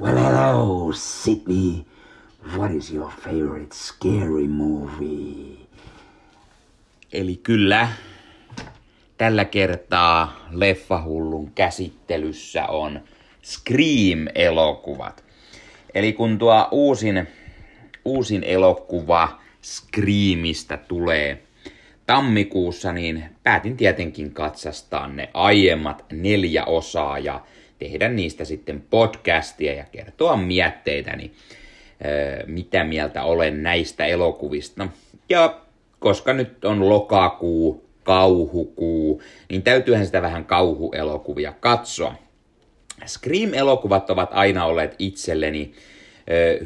Well, hello, Sydney. What is your favorite scary movie? Eli kyllä, tällä kertaa leffahullun käsittelyssä on Scream-elokuvat. Eli kun tuo uusin, uusin elokuva Screamista tulee tammikuussa, niin päätin tietenkin katsastaa ne aiemmat neljä osaa ja tehdä niistä sitten podcastia ja kertoa mietteitäni, mitä mieltä olen näistä elokuvista. Ja koska nyt on lokakuu, kauhukuu, niin täytyyhän sitä vähän kauhuelokuvia katsoa. Scream-elokuvat ovat aina olleet itselleni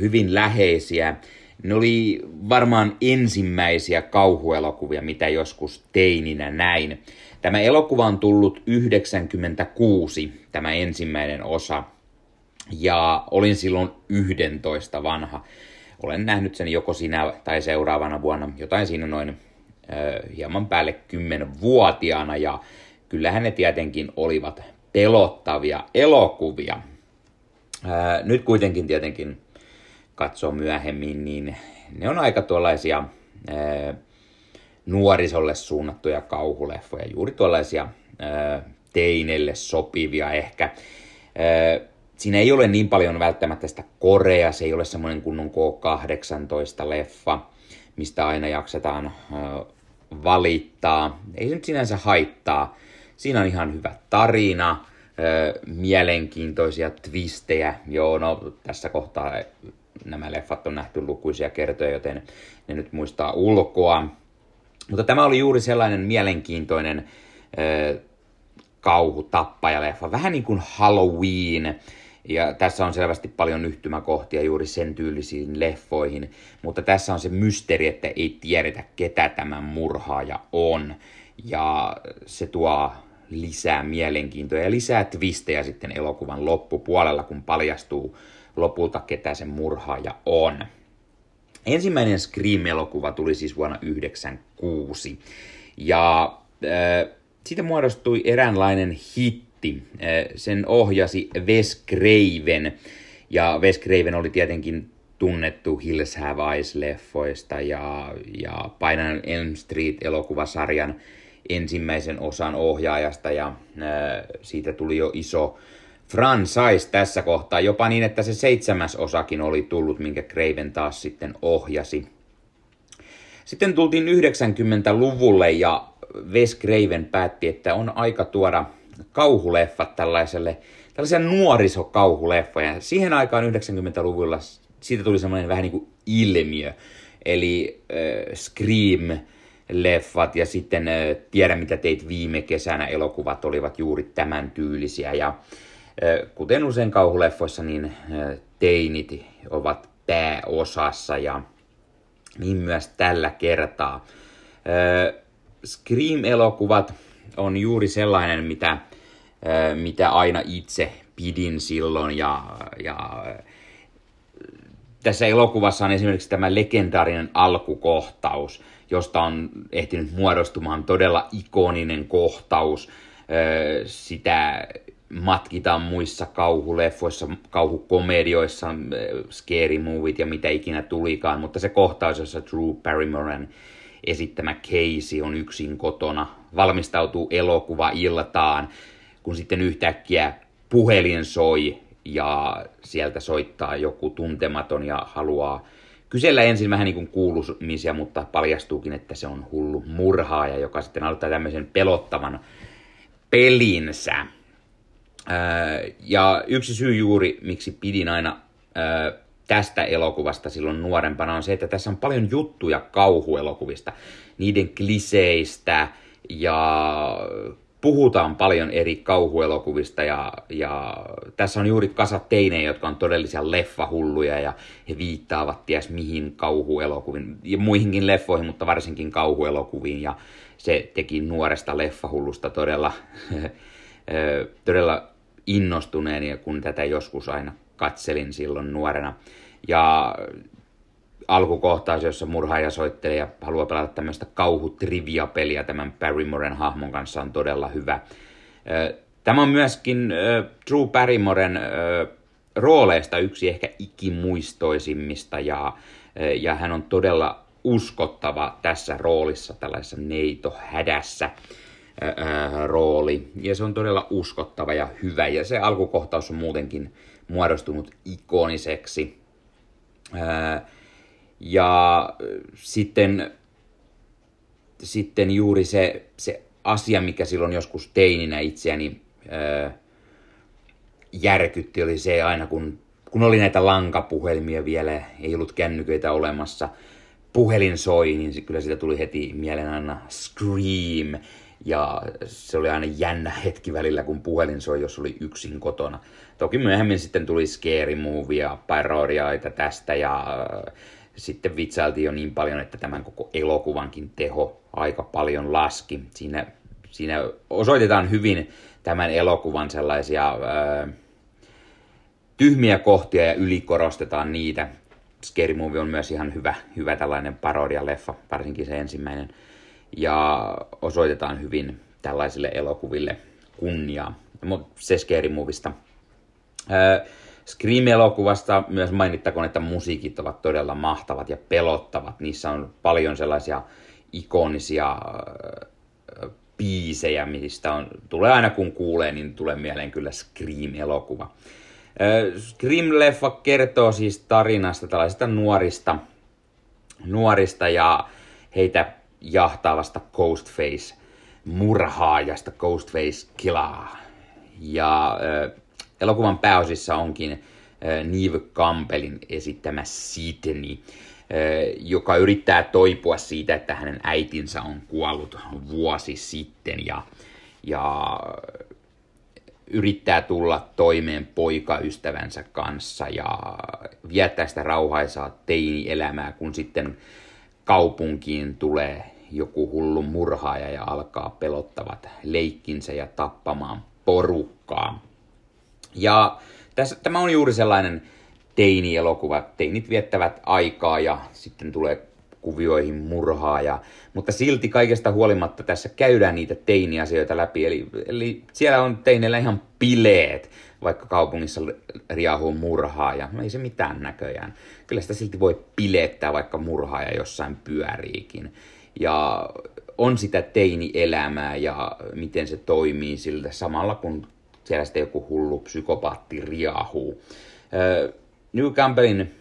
hyvin läheisiä. Ne oli varmaan ensimmäisiä kauhuelokuvia, mitä joskus teininä näin. Tämä elokuva on tullut 96, tämä ensimmäinen osa, ja olin silloin 11 vanha. Olen nähnyt sen joko sinä tai seuraavana vuonna, jotain siinä noin ö, hieman päälle 10-vuotiaana, ja kyllähän ne tietenkin olivat pelottavia elokuvia. Ää, nyt kuitenkin tietenkin katsoo myöhemmin, niin ne on aika tuollaisia ää, nuorisolle suunnattuja kauhuleffoja, juuri tuollaisia teinelle sopivia ehkä. Siinä ei ole niin paljon välttämättä sitä korea, se ei ole semmoinen kunnon K18-leffa, mistä aina jaksetaan valittaa. Ei se nyt sinänsä haittaa. Siinä on ihan hyvä tarina, mielenkiintoisia twistejä. Joo, no tässä kohtaa nämä leffat on nähty lukuisia kertoja, joten ne nyt muistaa ulkoa. Mutta tämä oli juuri sellainen mielenkiintoinen äh, kauhutappajaleffa, vähän niin kuin Halloween. Ja tässä on selvästi paljon yhtymäkohtia juuri sen tyylisiin leffoihin, mutta tässä on se mysteeri, että ei tiedetä, ketä tämä murhaaja on. Ja se tuo lisää mielenkiintoa ja lisää twistejä sitten elokuvan loppupuolella, kun paljastuu lopulta, ketä se murhaaja on. Ensimmäinen Scream-elokuva tuli siis vuonna 1996. Ja äh, siitä muodostui eräänlainen hitti. Äh, sen ohjasi Wes Craven. Ja Wes Craven oli tietenkin tunnettu Hills Have Eyes-leffoista ja, ja Painan Elm Street-elokuvasarjan ensimmäisen osan ohjaajasta. Ja äh, siitä tuli jo iso franchise tässä kohtaa, jopa niin, että se seitsemäs osakin oli tullut, minkä Craven taas sitten ohjasi. Sitten tultiin 90-luvulle ja Wes Craven päätti, että on aika tuoda kauhuleffat tällaiselle, tällaisia nuorisokauhuleffoja. Siihen aikaan 90-luvulla siitä tuli semmoinen vähän niin kuin ilmiö, eli äh, Scream, leffat ja sitten äh, Tiedä mitä teit viime kesänä elokuvat olivat juuri tämän tyylisiä ja Kuten usein kauhuleffoissa, niin teinit ovat pääosassa ja niin myös tällä kertaa. Scream-elokuvat on juuri sellainen, mitä, mitä aina itse pidin silloin ja, ja tässä elokuvassa on esimerkiksi tämä legendaarinen alkukohtaus, josta on ehtinyt muodostumaan todella ikoninen kohtaus. Sitä matkitaan muissa kauhuleffoissa, kauhukomedioissa, äh, scary movie ja mitä ikinä tulikaan, mutta se kohtaus, jossa Drew Barrymoren esittämä Casey on yksin kotona, valmistautuu elokuva iltaan, kun sitten yhtäkkiä puhelin soi ja sieltä soittaa joku tuntematon ja haluaa kysellä ensin vähän niin kuin kuulumisia, mutta paljastuukin, että se on hullu murhaaja, joka sitten aloittaa tämmöisen pelottavan pelinsä. Ja yksi syy juuri, miksi pidin aina tästä elokuvasta silloin nuorempana on se, että tässä on paljon juttuja kauhuelokuvista, niiden kliseistä ja puhutaan paljon eri kauhuelokuvista ja, ja tässä on juuri kasa teinejä, jotka on todellisia leffahulluja ja he viittaavat ties mihin kauhuelokuviin ja muihinkin leffoihin, mutta varsinkin kauhuelokuviin. Ja se teki nuoresta leffahullusta todella, todella innostuneeni, kun tätä joskus aina katselin silloin nuorena. Ja alkukohtaus, jossa murhaaja soittelee ja haluaa pelata tämmöistä kauhutrivia-peliä tämän Barrymoren hahmon kanssa on todella hyvä. Tämä on myöskin Drew Barrymoren rooleista yksi ehkä ikimuistoisimmista ja, ja hän on todella uskottava tässä roolissa, tällaisessa neito hädässä rooli. Ja se on todella uskottava ja hyvä. Ja se alkukohtaus on muutenkin muodostunut ikoniseksi. Ja sitten, sitten juuri se, se asia, mikä silloin joskus teininä itseäni järkytti, oli se aina kun, kun oli näitä lankapuhelmia vielä, ei ollut kännyköitä olemassa, puhelin soi, niin kyllä siitä tuli heti mieleen aina Scream. Ja se oli aina jännä hetki välillä, kun puhelin soi, jos oli yksin kotona. Toki myöhemmin sitten tuli Scary Movie parodiaita tästä ja sitten vitsailtiin jo niin paljon, että tämän koko elokuvankin teho aika paljon laski. Siinä, siinä osoitetaan hyvin tämän elokuvan sellaisia ää, tyhmiä kohtia ja ylikorostetaan niitä. Scary Movie on myös ihan hyvä, hyvä tällainen parodia-leffa, varsinkin se ensimmäinen. Ja osoitetaan hyvin tällaisille elokuville kunniaa. Mutta se Scary Movista. Scream-elokuvasta myös mainittakoon, että musiikit ovat todella mahtavat ja pelottavat. Niissä on paljon sellaisia ikonisia biisejä, mistä on, tulee aina kun kuulee, niin tulee mieleen kyllä Scream-elokuva. Scream-leffa kertoo siis tarinasta tällaisista nuorista, nuorista ja heitä jahtaavasta Ghostface murhaajasta, Ghostface Killaa. Ja äh, Elokuvan pääosissa onkin äh, Neve Campbellin esittämä Sidney, äh, joka yrittää toipua siitä, että hänen äitinsä on kuollut vuosi sitten ja, ja yrittää tulla toimeen poikaystävänsä kanssa ja viettää sitä rauhaisaa teini-elämää, kun sitten kaupunkiin tulee joku hullu murhaaja ja alkaa pelottavat leikkinsä ja tappamaan porukkaa. Ja tässä, tämä on juuri sellainen teini-elokuva. Teinit viettävät aikaa ja sitten tulee kuvioihin murhaa. Ja, mutta silti kaikesta huolimatta tässä käydään niitä teiniasioita läpi. Eli, eli siellä on teineillä ihan bileet, vaikka kaupungissa riahuu murhaa ja no ei se mitään näköjään. Kyllä sitä silti voi pilettää, vaikka murhaaja jossain pyöriikin. Ja on sitä teini-elämää ja miten se toimii siltä samalla kun siellä sitten joku hullu psykopaatti riahuu. New Campbellin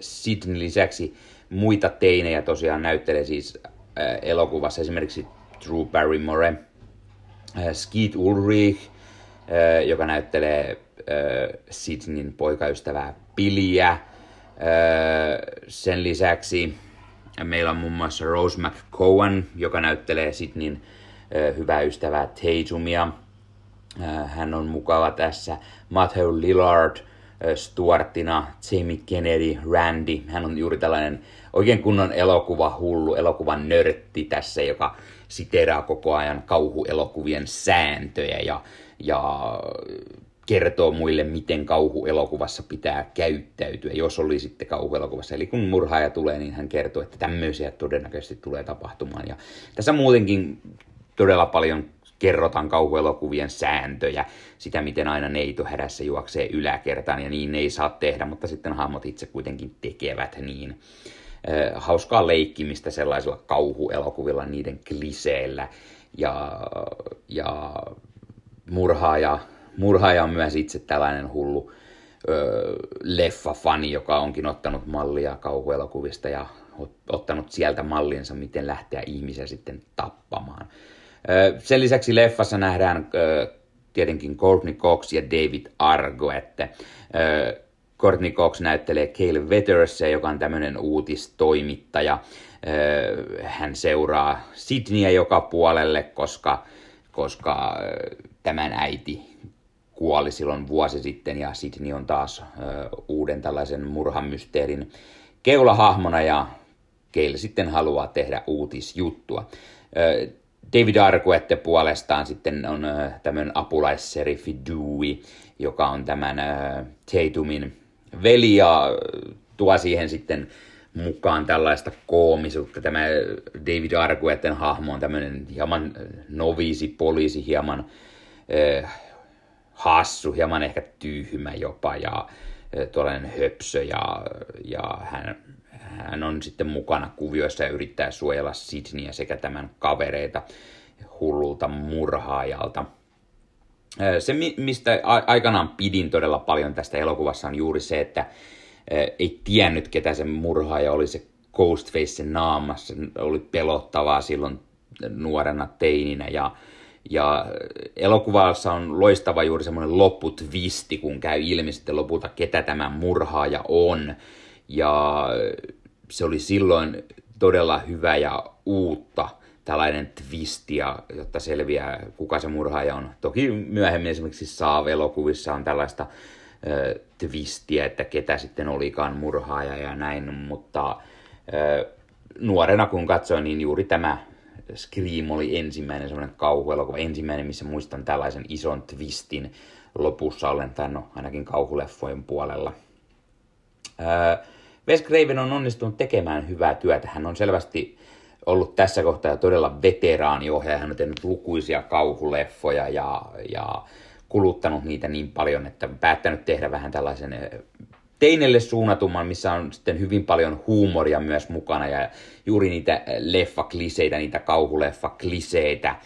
Sidney lisäksi muita teinejä tosiaan näyttelee siis elokuvassa esimerkiksi Drew Barrymore, Skeet Ulrich, joka näyttelee Sidneyn poikaystävää Piliä. Sen lisäksi meillä on muun muassa Rose McCowan, joka näyttelee Sidneyn hyvää ystävää Tatumia. Hän on mukava tässä. Matthew Lillard Stuartina, Jamie Kennedy, Randy. Hän on juuri tällainen oikein kunnon elokuva hullu, elokuvan nörtti tässä, joka siteraa koko ajan kauhuelokuvien sääntöjä ja, ja kertoo muille, miten kauhuelokuvassa pitää käyttäytyä, jos oli sitten kauhuelokuvassa. Eli kun murhaaja tulee, niin hän kertoo, että tämmöisiä todennäköisesti tulee tapahtumaan. Ja tässä muutenkin todella paljon kerrotaan kauhuelokuvien sääntöjä, sitä miten aina neito hädässä juoksee yläkertaan ja niin ei saa tehdä, mutta sitten hahmot itse kuitenkin tekevät niin. Hauskaa leikkimistä sellaisilla kauhuelokuvilla niiden kliseillä ja, ja murhaaja, murhaaja on myös itse tällainen hullu ö, leffa-fani, joka onkin ottanut mallia kauhuelokuvista ja ottanut sieltä mallinsa, miten lähteä ihmisiä sitten tappamaan. Sen lisäksi leffassa nähdään tietenkin Courtney Cox ja David Argo, että Courtney Cox näyttelee Cale Wettersia, joka on tämmöinen uutistoimittaja. Hän seuraa Sydneyä joka puolelle, koska, koska tämän äiti kuoli silloin vuosi sitten ja Sydney on taas uuden tällaisen murhamysteerin keulahahmona ja Cale sitten haluaa tehdä uutisjuttua. David Arquette puolestaan sitten on tämmöinen apulaisseriffi Dewey, joka on tämän Tatumin veli ja tuo siihen sitten mukaan tällaista koomisuutta. Tämä David Arquetten hahmo on tämmöinen hieman noviisi poliisi, hieman hassu, hieman ehkä tyhmä jopa ja tuollainen höpsö ja, ja hän, hän on sitten mukana kuvioissa ja yrittää suojella Sydneyä sekä tämän kavereita hullulta murhaajalta. Se, mistä aikanaan pidin todella paljon tästä elokuvassa on juuri se, että ei tiennyt, ketä se murhaaja oli se Ghostface naamassa. Oli pelottavaa silloin nuorena teininä ja, ja elokuvassa on loistava juuri semmoinen lopputvisti, kun käy ilmi sitten lopulta, ketä tämä murhaaja on. Ja se oli silloin todella hyvä ja uutta tällainen twisti, jotta selviää, kuka se murhaaja on. Toki myöhemmin esimerkiksi Saave-elokuvissa on tällaista ö, twistiä, että ketä sitten olikaan murhaaja ja näin, mutta ö, nuorena kun katsoin, niin juuri tämä Scream oli ensimmäinen semmoinen kauhuelokuva, ensimmäinen, missä muistan tällaisen ison twistin lopussa ollen, tämän no, ainakin kauhuleffojen puolella. Öö, Wes Craven on onnistunut tekemään hyvää työtä. Hän on selvästi ollut tässä kohtaa todella veteraaniohjaaja. Hän on tehnyt lukuisia kauhuleffoja ja, ja kuluttanut niitä niin paljon, että on päättänyt tehdä vähän tällaisen teinelle suunnatumman, missä on sitten hyvin paljon huumoria myös mukana ja juuri niitä leffakliseitä, niitä kauhuleffakliseitä.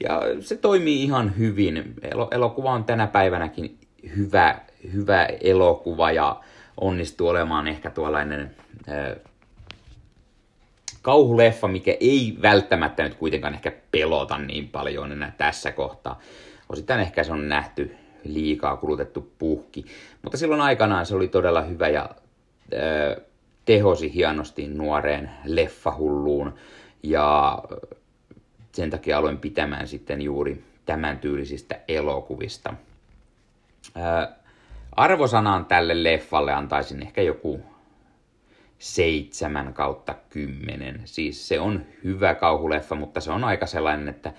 Ja se toimii ihan hyvin. Elokuva on tänä päivänäkin hyvä, hyvä elokuva ja onnistuu olemaan ehkä tuollainen kauhuleffa, mikä ei välttämättä nyt kuitenkaan ehkä pelota niin paljon enää tässä kohtaa. Osittain ehkä se on nähty liikaa kulutettu puhki. Mutta silloin aikanaan se oli todella hyvä ja äh, tehosi hienosti nuoreen leffahulluun ja sen takia aloin pitämään sitten juuri tämän tyylisistä elokuvista. Äh, arvosanaan tälle leffalle antaisin ehkä joku 7 kautta 10. Siis se on hyvä kauhuleffa, mutta se on aika sellainen, että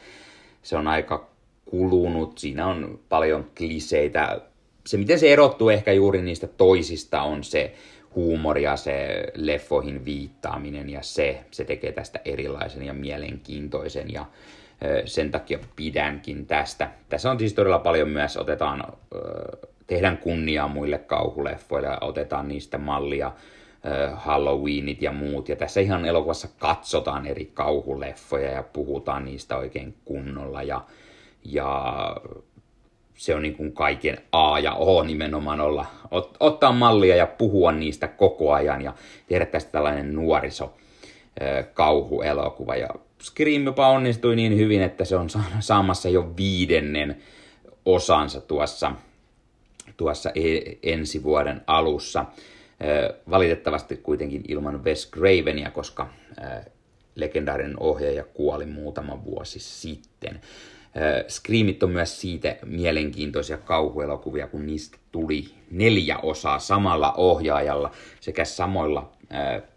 se on aika kulunut, siinä on paljon kliseitä. Se, miten se erottuu ehkä juuri niistä toisista, on se huumori ja se leffoihin viittaaminen ja se, se tekee tästä erilaisen ja mielenkiintoisen ja sen takia pidänkin tästä. Tässä on siis todella paljon myös, otetaan, tehdään kunniaa muille kauhuleffoille ja otetaan niistä mallia Halloweenit ja muut. Ja tässä ihan elokuvassa katsotaan eri kauhuleffoja ja puhutaan niistä oikein kunnolla ja ja se on niin kuin kaiken A ja O nimenomaan olla, ot, ottaa mallia ja puhua niistä koko ajan ja tehdä tästä tällainen nuoriso kauhuelokuva. Ja Scream jopa onnistui niin hyvin, että se on saamassa jo viidennen osansa tuossa, tuossa e- ensi vuoden alussa. Valitettavasti kuitenkin ilman Wes Cravenia, koska legendaarinen ohjaaja kuoli muutama vuosi sitten. Screamit on myös siitä mielenkiintoisia kauhuelokuvia, kun niistä tuli neljä osaa samalla ohjaajalla sekä samoilla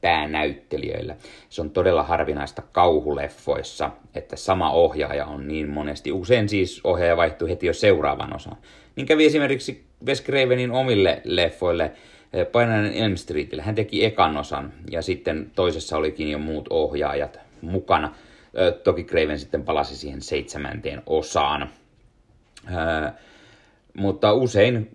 päänäyttelijöillä. Se on todella harvinaista kauhuleffoissa, että sama ohjaaja on niin monesti. Usein siis ohjaaja vaihtuu heti jo seuraavan osan. Niin kävi esimerkiksi Wes Cravenin omille leffoille Painainen Elm Streetillä. Hän teki ekan osan ja sitten toisessa olikin jo muut ohjaajat mukana. Toki Craven sitten palasi siihen seitsemänteen osaan. Mutta usein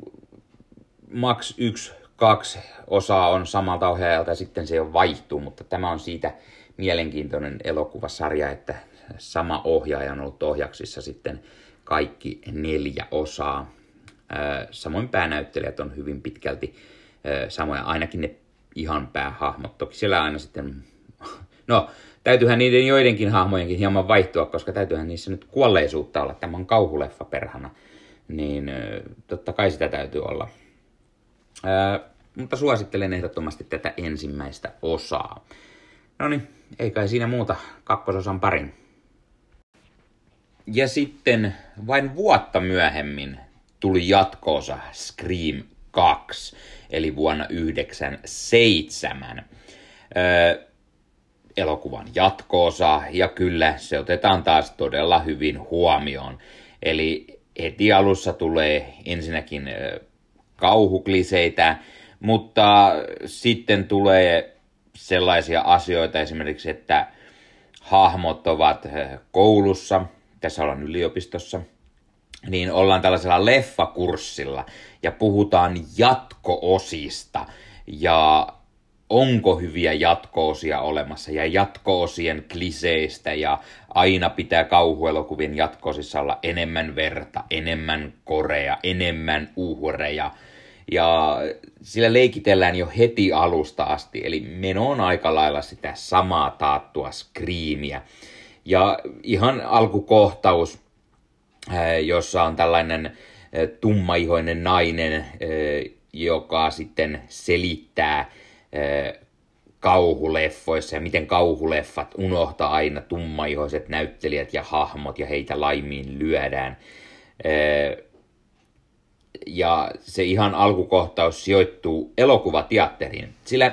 max yksi, kaksi osaa on samalta ohjaajalta ja sitten se jo vaihtuu, mutta tämä on siitä mielenkiintoinen elokuvasarja, että sama ohjaaja on ollut ohjaksissa sitten kaikki neljä osaa. Samoin päänäyttelijät on hyvin pitkälti samoja, ainakin ne ihan päähahmot. Toki siellä aina sitten, no täytyyhän niiden joidenkin hahmojenkin hieman vaihtua, koska täytyyhän niissä nyt kuolleisuutta olla. Tämä on kauhuleffa perhana. Niin totta kai sitä täytyy olla. Ää, mutta suosittelen ehdottomasti tätä ensimmäistä osaa. No niin, ei kai siinä muuta kakkososan parin. Ja sitten vain vuotta myöhemmin tuli jatkoosa Scream 2, eli vuonna 1997. Öö, elokuvan jatkoosa, ja kyllä se otetaan taas todella hyvin huomioon. Eli heti alussa tulee ensinnäkin kauhukliseitä, mutta sitten tulee sellaisia asioita esimerkiksi, että hahmot ovat koulussa, tässä ollaan yliopistossa, niin ollaan tällaisella leffakurssilla ja puhutaan jatkoosista ja onko hyviä jatkoosia olemassa ja jatkoosien kliseistä ja aina pitää kauhuelokuvien jatkoosissa olla enemmän verta, enemmän korea, enemmän uhreja. Ja sillä leikitellään jo heti alusta asti, eli meno on aika lailla sitä samaa taattua skriimiä. Ja ihan alkukohtaus, jossa on tällainen tummaihoinen nainen, joka sitten selittää kauhuleffoissa ja miten kauhuleffat unohtaa aina tummaihoiset näyttelijät ja hahmot ja heitä laimiin lyödään. Ja se ihan alkukohtaus sijoittuu elokuvateatteriin, sillä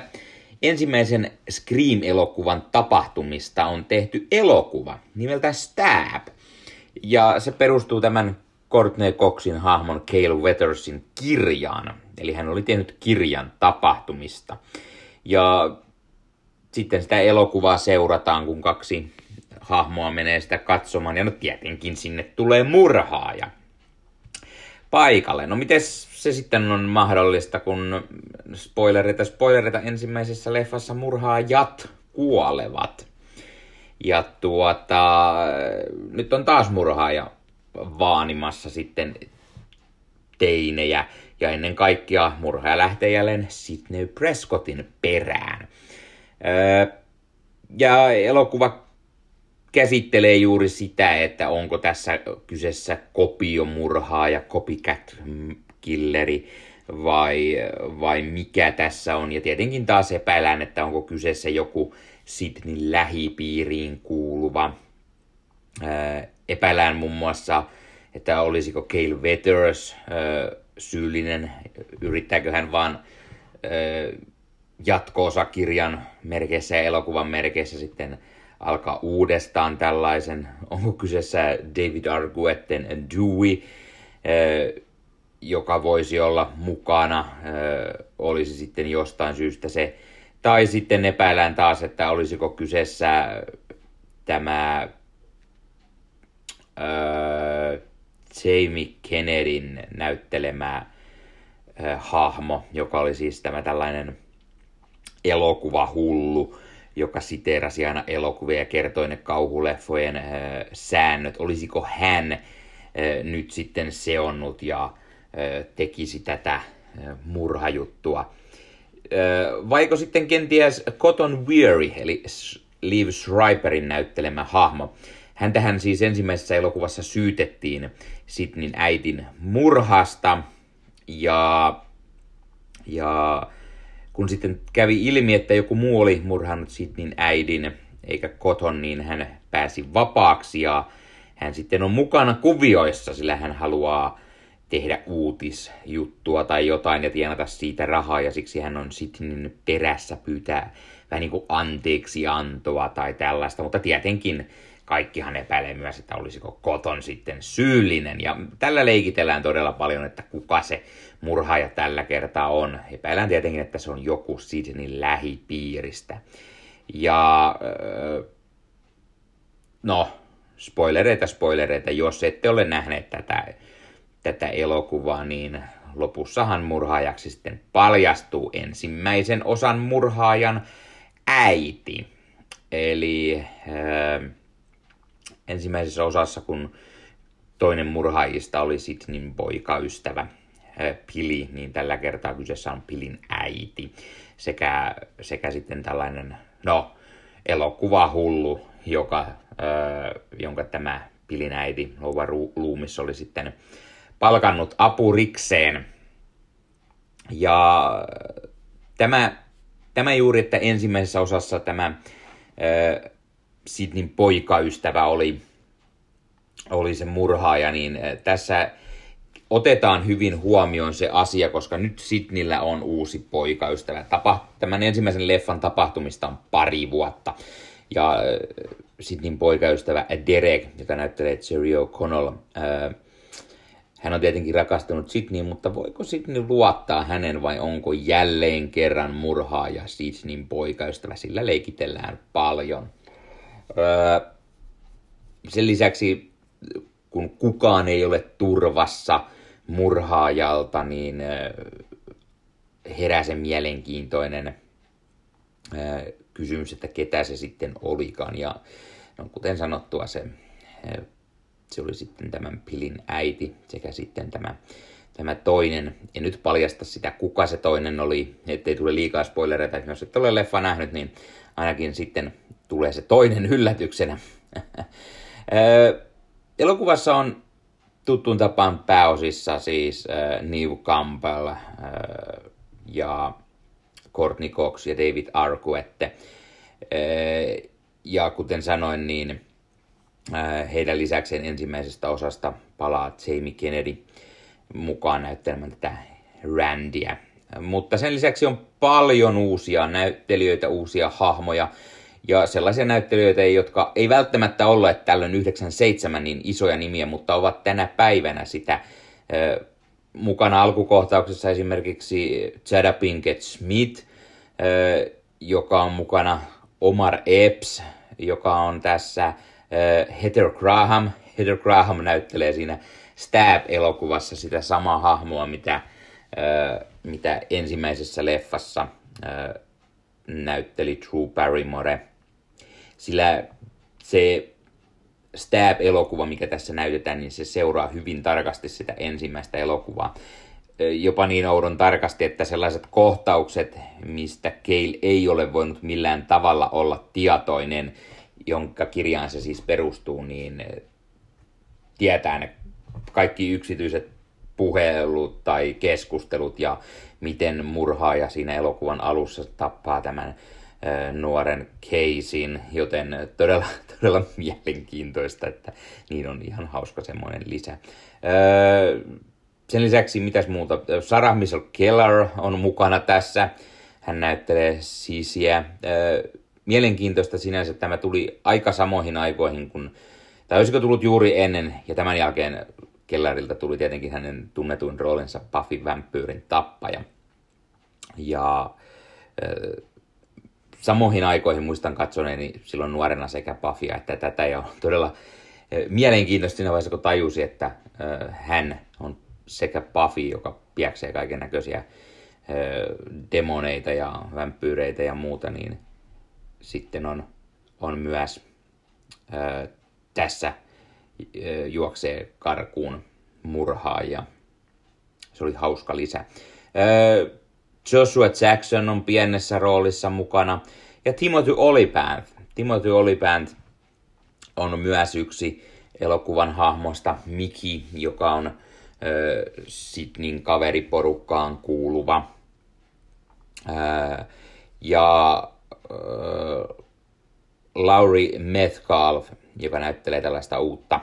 ensimmäisen Scream-elokuvan tapahtumista on tehty elokuva nimeltä Stab. Ja se perustuu tämän Courtney Coxin hahmon Cale Wethersin kirjaan. Eli hän oli tehnyt kirjan tapahtumista. Ja sitten sitä elokuvaa seurataan, kun kaksi hahmoa menee sitä katsomaan. Ja no tietenkin sinne tulee murhaaja paikalle. No miten se sitten on mahdollista, kun spoilereita, spoilereita ensimmäisessä leffassa murhaajat kuolevat. Ja tuota, nyt on taas murhaaja vaanimassa sitten teinejä. Ja ennen kaikkea murhaaja lähtee jälleen Sidney Prescottin perään. ja elokuva käsittelee juuri sitä, että onko tässä kyseessä kopiomurhaa ja copycat killeri vai, vai mikä tässä on. Ja tietenkin taas epäillään, että onko kyseessä joku Sydneyn lähipiiriin kuuluva. epäillään muun muassa, että olisiko Cale Weathers syyllinen, yrittääkö hän vaan jatko-osakirjan merkeissä ja elokuvan merkeissä sitten alkaa uudestaan tällaisen, onko kyseessä David Arguetten Dewey, joka voisi olla mukana, olisi sitten jostain syystä se, tai sitten epäillään taas, että olisiko kyseessä tämä Jamie Kennedyn näyttelemä hahmo, joka oli siis tämä tällainen elokuvahullu, joka siteerasi aina elokuvia ja kertoi ne kauhuleffojen äh, säännöt. Olisiko hän äh, nyt sitten seonnut ja äh, tekisi tätä äh, murhajuttua? Äh, vaiko sitten kenties Cotton Weary, eli Liv Schreiberin näyttelemä hahmo. Häntähän siis ensimmäisessä elokuvassa syytettiin Sidnin äitin murhasta. Ja, ja kun sitten kävi ilmi, että joku muu oli murhannut Sidnin äidin eikä koton, niin hän pääsi vapaaksi. Ja hän sitten on mukana kuvioissa, sillä hän haluaa tehdä uutisjuttua tai jotain ja tienata siitä rahaa. Ja siksi hän on sitten perässä pyytää vähän niin kuin anteeksi antoa tai tällaista, mutta tietenkin kaikkihan epäilee myös, että olisiko koton sitten syyllinen. Ja tällä leikitellään todella paljon, että kuka se murhaaja tällä kertaa on. Epäillään tietenkin, että se on joku Sydneyn lähipiiristä. Ja no, spoilereita, spoilereita. Jos ette ole nähneet tätä, tätä elokuvaa, niin lopussahan murhaajaksi sitten paljastuu ensimmäisen osan murhaajan äiti. Eli äh, ensimmäisessä osassa, kun toinen murhaajista oli Sidnin poikaystävä Pili, niin tällä kertaa kyseessä on Pilin äiti. Sekä, sekä sitten tällainen, no, elokuvahullu, joka, ö, jonka tämä Pilin äiti, Lova Luumis, oli sitten palkannut apurikseen. Ja tämä, tämä juuri, että ensimmäisessä osassa tämä ö, Sidnin poikaystävä oli, oli se murhaaja, niin eh, tässä otetaan hyvin huomioon se asia, koska nyt Sidnillä on uusi poikaystävä. Tapa, tämän ensimmäisen leffan tapahtumista on pari vuotta. Ja eh, Sidnin poikaystävä Derek, joka näyttelee Jerry O'Connell, eh, hän on tietenkin rakastunut Sidneyin, mutta voiko Sidney luottaa hänen vai onko jälleen kerran murhaaja Sidneyin poikaystävä? Sillä leikitellään paljon. Öö, sen lisäksi kun kukaan ei ole turvassa murhaajalta, niin herää se mielenkiintoinen kysymys, että ketä se sitten olikaan. Ja no, kuten sanottua, se, se oli sitten tämän Pilin äiti sekä sitten tämä, tämä toinen. En nyt paljasta sitä, kuka se toinen oli, ettei tule liikaa spoilereita. Jos et ole leffa nähnyt, niin ainakin sitten tulee se toinen yllätyksenä. Elokuvassa on tuttuun tapaan pääosissa siis äh, Neve Campbell äh, ja Courtney Cox ja David Arquette. Äh, ja kuten sanoin, niin äh, heidän lisäkseen ensimmäisestä osasta palaa Jamie Kennedy mukaan näyttelemään tätä Randia. Mutta sen lisäksi on paljon uusia näyttelijöitä, uusia hahmoja ja sellaisia näyttelijöitä, jotka ei välttämättä ole tällöin 97 niin isoja nimiä, mutta ovat tänä päivänä sitä mukana alkukohtauksessa esimerkiksi Jada Pinkett Smith, joka on mukana Omar Epps, joka on tässä Heather Graham. Heather Graham näyttelee siinä Stab-elokuvassa sitä samaa hahmoa, mitä, mitä ensimmäisessä leffassa näytteli Drew Barrymore. Sillä se Stab-elokuva, mikä tässä näytetään, niin se seuraa hyvin tarkasti sitä ensimmäistä elokuvaa. Jopa niin oudon tarkasti, että sellaiset kohtaukset, mistä Keil ei ole voinut millään tavalla olla tietoinen, jonka kirjaan se siis perustuu, niin tietää ne kaikki yksityiset puhelut tai keskustelut ja miten murhaaja siinä elokuvan alussa tappaa tämän nuoren Keisin, joten todella, todella mielenkiintoista, että niin on ihan hauska semmoinen lisä. Sen lisäksi mitäs muuta? Sarah Michelle Keller on mukana tässä. Hän näyttelee siisiä. Mielenkiintoista sinänsä, että tämä tuli aika samoihin aikoihin, kun, tai olisiko tullut juuri ennen, ja tämän jälkeen Kelleriltä tuli tietenkin hänen tunnetuin roolinsa Buffy Vampyyrin tappaja. Ja samoihin aikoihin muistan katsoneeni silloin nuorena sekä Buffya että tätä ja on todella mielenkiintoista siinä vaiheessa, kun tajusi, että hän on sekä Buffy, joka piäksee kaiken näköisiä demoneita ja vampyyreitä ja muuta, niin sitten on, on myös tässä juoksee karkuun murhaa ja se oli hauska lisä. Joshua Jackson on pienessä roolissa mukana. Ja Timothy Olyphant. Timothy Olyphant on myös yksi elokuvan hahmosta Miki, joka on ö, Sidnin kaveriporukkaan kuuluva. Ja ö, Laurie Metcalf, joka näyttelee tällaista uutta,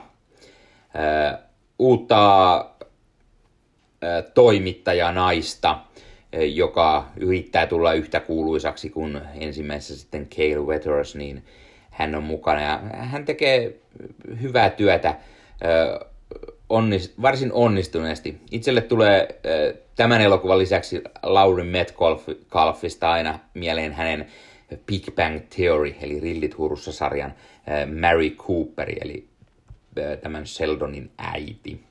ö, uutta ö, toimittajanaista, joka yrittää tulla yhtä kuuluisaksi kuin ensimmäisessä sitten Cale Weathers, niin hän on mukana ja hän tekee hyvää työtä onnist, varsin onnistuneesti. Itselle tulee tämän elokuvan lisäksi Laurie Metcalfista aina mieleen hänen Big Bang Theory, eli Rillit hurussa sarjan Mary Cooper, eli tämän Seldonin äiti.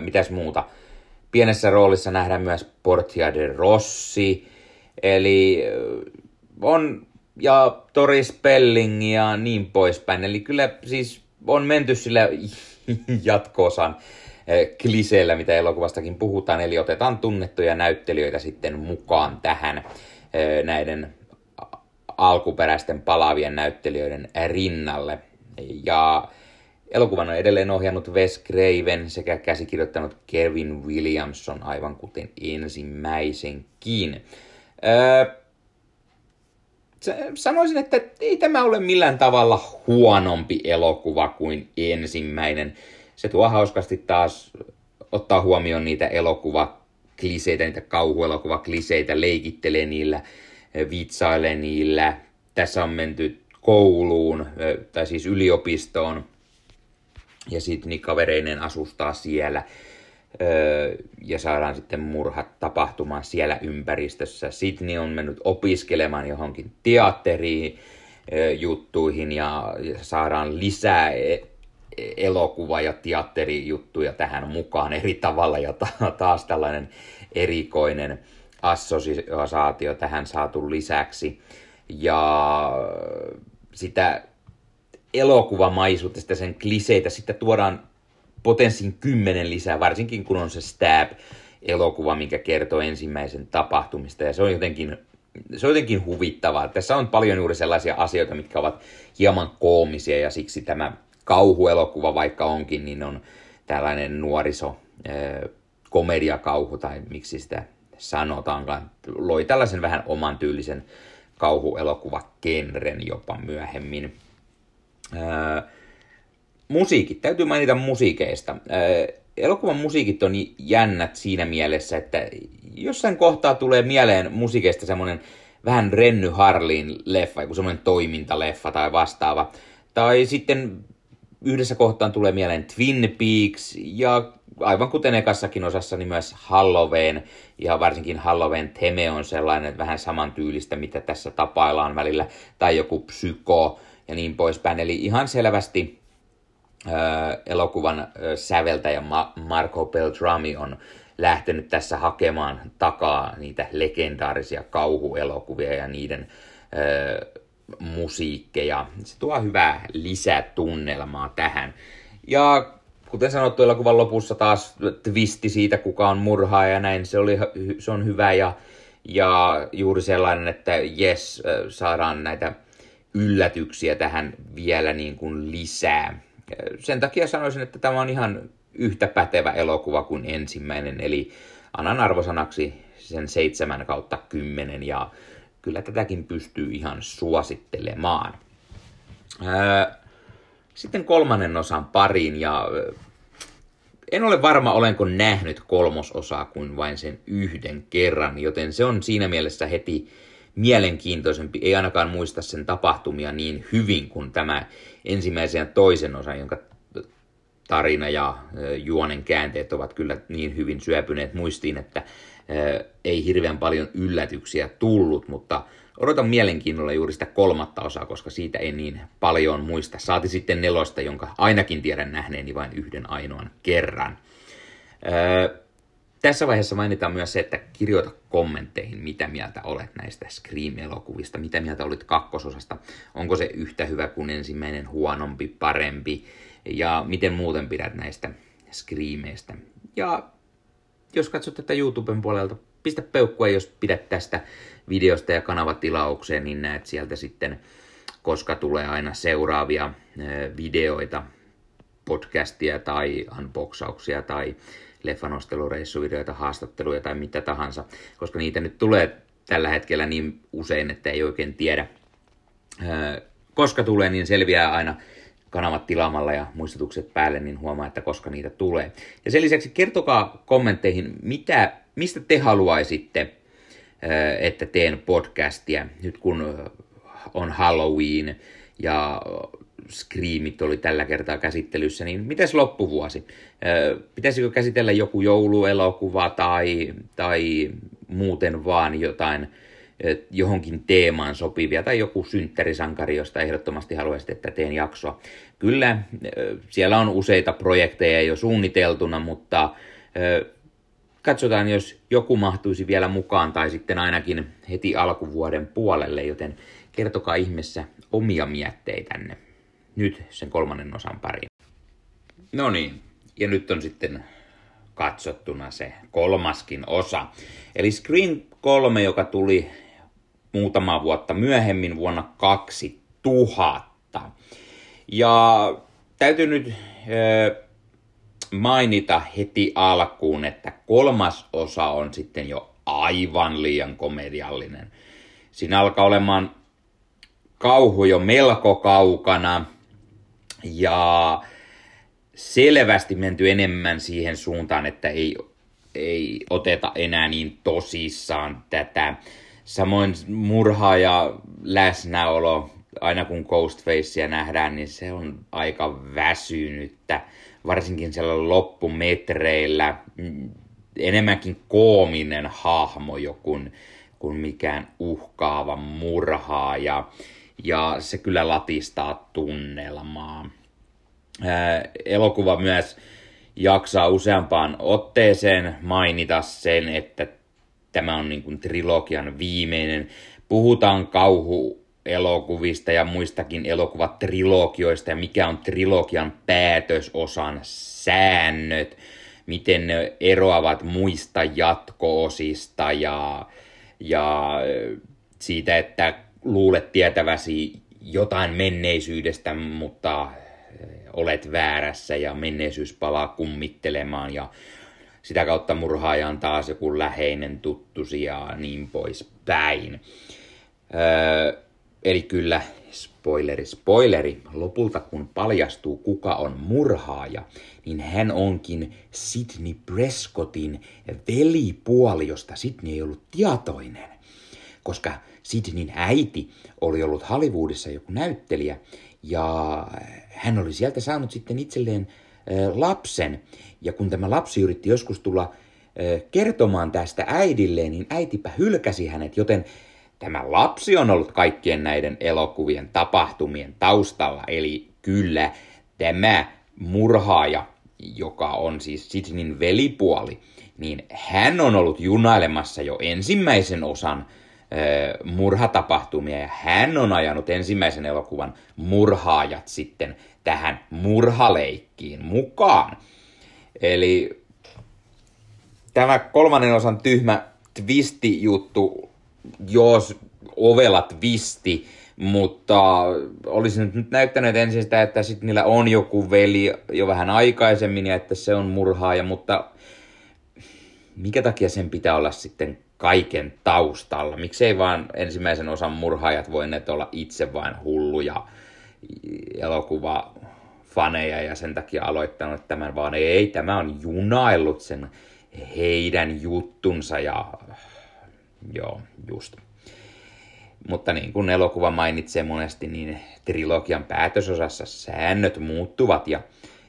Mitäs muuta? Pienessä roolissa nähdään myös Portia de Rossi, eli on, ja Tori Spelling ja niin poispäin. Eli kyllä siis on menty sillä jatkoosan kliseellä, mitä elokuvastakin puhutaan, eli otetaan tunnettuja näyttelijöitä sitten mukaan tähän näiden alkuperäisten palaavien näyttelijöiden rinnalle. Ja Elokuvan on edelleen ohjannut Wes Craven sekä käsikirjoittanut Kevin Williamson, aivan kuten ensimmäisenkin. Öö, sanoisin, että ei tämä ole millään tavalla huonompi elokuva kuin ensimmäinen. Se tuo hauskasti taas ottaa huomioon niitä elokuvakliseitä, niitä kauhuelokuvakliseitä, leikittelee niillä, vitsailee niillä. Tässä on menty kouluun, tai siis yliopistoon, ja Sidney kavereinen asustaa siellä ja saadaan sitten murhat tapahtumaan siellä ympäristössä. Sidney on mennyt opiskelemaan johonkin teatteriin, juttuihin ja, saadaan lisää e- elokuva- ja teatterijuttuja tähän mukaan eri tavalla ja taas tällainen erikoinen assosiaatio tähän saatu lisäksi. Ja sitä elokuvamaisuutta, sitä sen kliseitä, sitten tuodaan potenssin kymmenen lisää, varsinkin kun on se Stab elokuva, mikä kertoo ensimmäisen tapahtumista. Ja se on jotenkin, se on jotenkin huvittavaa. Tässä on paljon juuri sellaisia asioita, mitkä ovat hieman koomisia ja siksi tämä kauhuelokuva, vaikka onkin, niin on tällainen nuoriso komediakauhu tai miksi sitä sanotaankaan. Loi tällaisen vähän oman tyylisen kauhuelokuvakenren jopa myöhemmin. musiikit, täytyy mainita musiikeista. elokuvan musiikit on jännät siinä mielessä, että jossain kohtaa tulee mieleen musiikeista semmoinen vähän Renny Harlin leffa, joku semmoinen toimintaleffa tai vastaava. Tai sitten yhdessä kohtaan tulee mieleen Twin Peaks ja aivan kuten ekassakin osassa, niin myös Halloween ja varsinkin Halloween teme on sellainen että vähän samantyylistä, mitä tässä tapaillaan välillä, tai joku psyko ja niin poispäin. Eli ihan selvästi äh, elokuvan äh, säveltäjä Ma- Marco Beltrami on lähtenyt tässä hakemaan takaa niitä legendaarisia kauhuelokuvia ja niiden äh, musiikkeja. Se tuo hyvää lisätunnelmaa tähän. Ja kuten sanottu, elokuvan lopussa taas twisti siitä, kuka on murhaaja ja näin, se, oli, se on hyvä ja, ja juuri sellainen, että jes, saadaan näitä yllätyksiä tähän vielä niin kuin lisää. Sen takia sanoisin, että tämä on ihan yhtä pätevä elokuva kuin ensimmäinen, eli annan arvosanaksi sen 7 kautta 10 ja kyllä tätäkin pystyy ihan suosittelemaan. Sitten kolmannen osan pariin ja en ole varma, olenko nähnyt kolmososaa kuin vain sen yhden kerran, joten se on siinä mielessä heti mielenkiintoisempi. Ei ainakaan muista sen tapahtumia niin hyvin kuin tämä ensimmäisen ja toisen osan, jonka tarina ja juonen käänteet ovat kyllä niin hyvin syöpyneet muistiin, että ei hirveän paljon yllätyksiä tullut, mutta odotan mielenkiinnolla juuri sitä kolmatta osaa, koska siitä ei niin paljon muista. Saati sitten nelosta, jonka ainakin tiedän nähneeni vain yhden ainoan kerran. Tässä vaiheessa mainitaan myös se, että kirjoita kommentteihin, mitä mieltä olet näistä Scream-elokuvista, mitä mieltä olit kakkososasta, onko se yhtä hyvä kuin ensimmäinen, huonompi, parempi, ja miten muuten pidät näistä Screameista. Ja jos katsot tätä YouTuben puolelta, pistä peukkua, jos pidät tästä videosta ja kanavatilaukseen, niin näet sieltä sitten, koska tulee aina seuraavia videoita, podcastia tai unboxauksia tai leffanostelureissuvideoita, haastatteluja tai mitä tahansa, koska niitä nyt tulee tällä hetkellä niin usein, että ei oikein tiedä, koska tulee, niin selviää aina kanavat tilaamalla ja muistutukset päälle, niin huomaa, että koska niitä tulee. Ja sen lisäksi kertokaa kommentteihin, mitä, mistä te haluaisitte, että teen podcastia, nyt kun on Halloween ja Screamit oli tällä kertaa käsittelyssä, niin mitäs loppuvuosi? Pitäisikö käsitellä joku jouluelokuva tai, tai muuten vaan jotain johonkin teemaan sopivia tai joku synttärisankari, josta ehdottomasti haluaisit, että teen jaksoa. Kyllä, siellä on useita projekteja jo suunniteltuna, mutta katsotaan, jos joku mahtuisi vielä mukaan tai sitten ainakin heti alkuvuoden puolelle, joten kertokaa ihmeessä omia mietteitänne. Nyt sen kolmannen osan pariin. No niin, ja nyt on sitten katsottuna se kolmaskin osa. Eli Screen 3, joka tuli muutama vuotta myöhemmin vuonna 2000. Ja täytyy nyt mainita heti alkuun, että kolmas osa on sitten jo aivan liian komediallinen. Siinä alkaa olemaan kauhu jo melko kaukana ja selvästi menty enemmän siihen suuntaan, että ei, ei oteta enää niin tosissaan tätä Samoin murha ja läsnäolo, aina kun Ghostfacea nähdään, niin se on aika väsynyttä, varsinkin siellä loppumetreillä. Enemmänkin koominen hahmo jo kuin, kuin mikään uhkaava murhaaja. Ja se kyllä latistaa tunnelmaa. elokuva myös jaksaa useampaan otteeseen mainita sen, että tämä on niin kuin trilogian viimeinen. Puhutaan kauhu elokuvista ja muistakin elokuvatrilogioista ja mikä on trilogian päätösosan säännöt, miten ne eroavat muista jatkoosista ja, ja siitä, että luulet tietäväsi jotain menneisyydestä, mutta olet väärässä ja menneisyys palaa kummittelemaan ja sitä kautta murhaaja on taas joku läheinen tuttusi ja niin pois päin. Öö, eli kyllä, spoileri, spoileri, lopulta kun paljastuu kuka on murhaaja, niin hän onkin Sidney Prescottin velipuoli, josta Sidney ei ollut tietoinen. Koska Sidneyn äiti oli ollut Hollywoodissa joku näyttelijä, ja hän oli sieltä saanut sitten itselleen lapsen. Ja kun tämä lapsi yritti joskus tulla kertomaan tästä äidilleen, niin äitipä hylkäsi hänet, joten tämä lapsi on ollut kaikkien näiden elokuvien tapahtumien taustalla. Eli kyllä tämä murhaaja, joka on siis Sidneyn velipuoli, niin hän on ollut junailemassa jo ensimmäisen osan murhatapahtumia ja hän on ajanut ensimmäisen elokuvan murhaajat sitten tähän murhaleikkiin mukaan. Eli tämä kolmannen osan tyhmä twisti-juttu, jos ovela twisti, mutta olisi nyt näyttänyt ensin sitä, että sitten niillä on joku veli jo vähän aikaisemmin ja että se on murhaaja, mutta mikä takia sen pitää olla sitten kaiken taustalla. Miksei vaan ensimmäisen osan murhaajat voineet olla itse vain hulluja elokuvafaneja ja sen takia aloittanut tämän, vaan ei, ei tämä on junaillut sen heidän juttunsa ja joo, just. Mutta niin kuin elokuva mainitsee monesti, niin trilogian päätösosassa säännöt muuttuvat ja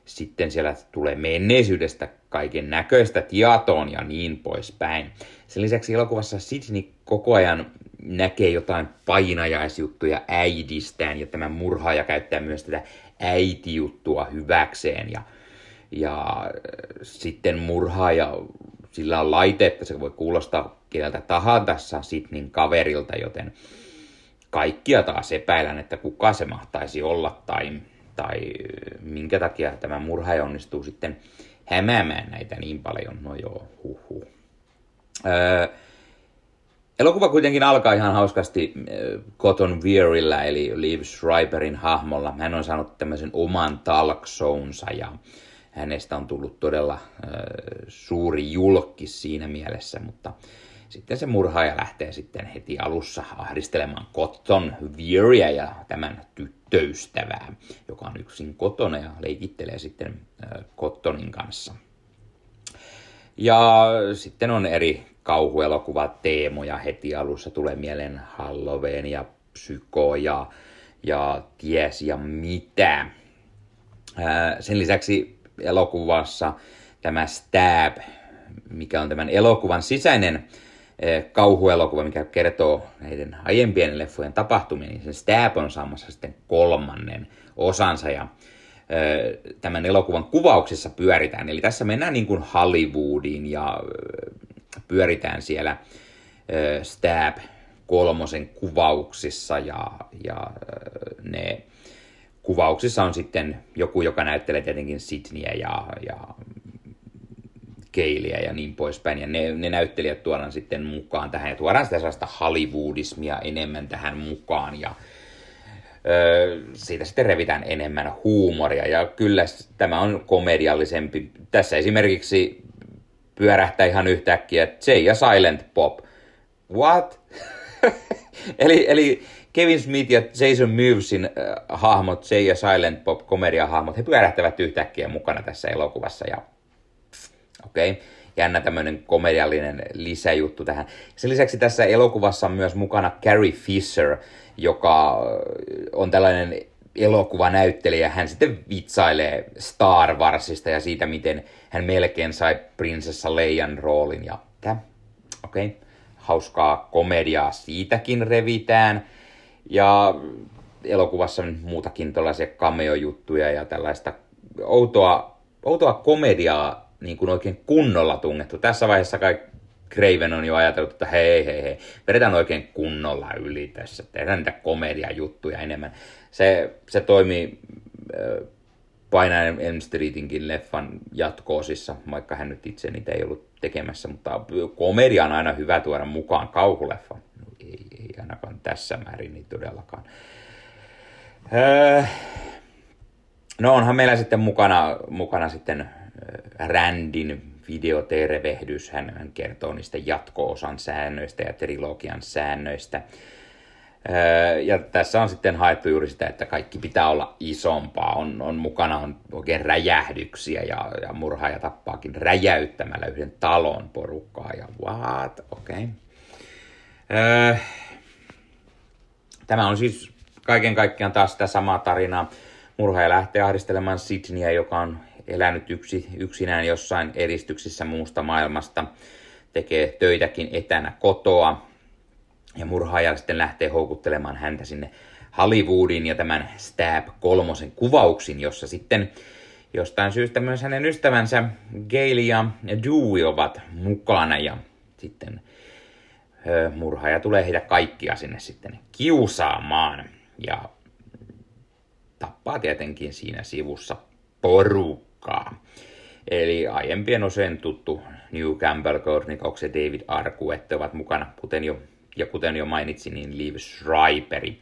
sitten siellä tulee menneisyydestä kaiken näköistä tietoon ja niin poispäin. Sen lisäksi elokuvassa Sidney koko ajan näkee jotain painajaisjuttuja äidistään ja tämä murhaaja käyttää myös tätä äitijuttua hyväkseen ja, ja sitten murhaaja, sillä on laite, että se voi kuulostaa keneltä tahansa Sidneyn kaverilta, joten kaikkia taas epäilän, että kuka se mahtaisi olla tai, tai minkä takia tämä murhaaja onnistuu sitten hämäämään näitä niin paljon. No joo, huhu. Öö, elokuva kuitenkin alkaa ihan hauskasti Cotton Wearilla, eli Liv Schreiberin hahmolla. Hän on saanut tämmöisen oman talk ja hänestä on tullut todella suuri julkki siinä mielessä, mutta sitten se murhaaja lähtee sitten heti alussa ahdistelemaan Cotton Wearia ja tämän tyttöystävää, joka on yksin kotona ja leikittelee sitten Cottonin kanssa. Ja sitten on eri kauhuelokuvat teemoja heti alussa. Tulee mieleen Halloween ja Psyko ja, ja ties ja mitä. Sen lisäksi elokuvassa tämä Stab, mikä on tämän elokuvan sisäinen kauhuelokuva, mikä kertoo näiden aiempien leffojen tapahtumia, niin sen Stab on saamassa sitten kolmannen osansa ja tämän elokuvan kuvauksessa pyöritään. Eli tässä mennään niin kuin Hollywoodiin ja pyöritään siellä Stab kolmosen kuvauksissa ja, ja ne kuvauksissa on sitten joku, joka näyttelee tietenkin Sydneyä ja, ja Keiliä ja niin poispäin. Ja ne, ne näyttelijät tuodaan sitten mukaan tähän ja tuodaan sitä sellaista Hollywoodismia enemmän tähän mukaan. Ja, siitä sitten revitään enemmän huumoria ja kyllä tämä on komediallisempi. Tässä esimerkiksi pyörähtää ihan yhtäkkiä J ja Silent Pop. What? eli, eli Kevin Smith ja Jason Mewsin äh, hahmot, J ja Silent Pop komediahahmot, he pyörähtävät yhtäkkiä mukana tässä elokuvassa ja okei. Okay jännä tämmöinen komediallinen lisäjuttu tähän. Sen lisäksi tässä elokuvassa on myös mukana Carrie Fisher, joka on tällainen elokuvanäyttelijä. Hän sitten vitsailee Star Warsista ja siitä, miten hän melkein sai prinsessa Leijan roolin. Ja okei, okay. hauskaa komediaa siitäkin revitään. Ja elokuvassa on muutakin tällaisia cameo-juttuja ja tällaista outoa, outoa komediaa niin kuin oikein kunnolla tungettu. Tässä vaiheessa kai Craven on jo ajatellut, että hei, hei, hei, vedetään oikein kunnolla yli tässä, tehdään niitä komediajuttuja enemmän. Se, se toimii äh, Painainen Elm Streetinkin leffan jatkoosissa, vaikka hän nyt itse niitä ei ollut tekemässä, mutta komedia on aina hyvä tuoda mukaan kauhuleffa. Ei, ainakaan tässä määrin niin todellakaan. Öö, no onhan meillä sitten mukana, mukana sitten Randin videotervehdys. Hän, kertoo niistä jatko-osan säännöistä ja trilogian säännöistä. Öö, ja tässä on sitten haettu juuri sitä, että kaikki pitää olla isompaa. On, on mukana on oikein räjähdyksiä ja, ja murhaaja tappaakin räjäyttämällä yhden talon porukkaa. Ja what? Okei. Okay. Tämä on siis kaiken kaikkiaan taas sitä samaa tarinaa. Murhaaja lähtee ahdistelemaan Sydneyä, joka on elänyt yksi, yksinään jossain eristyksissä muusta maailmasta. Tekee töitäkin etänä kotoa ja murhaaja sitten lähtee houkuttelemaan häntä sinne Hollywoodin ja tämän Stab kolmosen kuvauksin, jossa sitten jostain syystä myös hänen ystävänsä Gail ja Dewey ovat mukana ja sitten murhaaja tulee heitä kaikkia sinne sitten kiusaamaan ja tappaa tietenkin siinä sivussa porukkaa. Eli aiempien osien tuttu New Campbell, Cox ja David Arquette ovat mukana, kuten jo ja kuten jo mainitsin, niin Liv Schreiperi.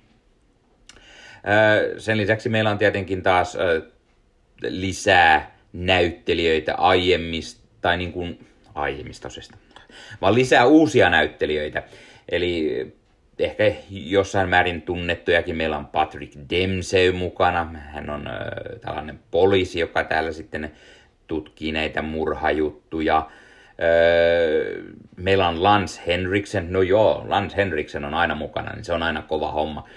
Sen lisäksi meillä on tietenkin taas lisää näyttelijöitä aiemmista, tai niin kuin aiemmista osista, vaan lisää uusia näyttelijöitä. Eli ehkä jossain määrin tunnettujakin. Meillä on Patrick Dempsey mukana. Hän on tällainen poliisi, joka täällä sitten tutkii näitä murhajuttuja. Meillä on Lance Henriksen, no joo, Lance Henriksen on aina mukana, niin se on aina kova homma.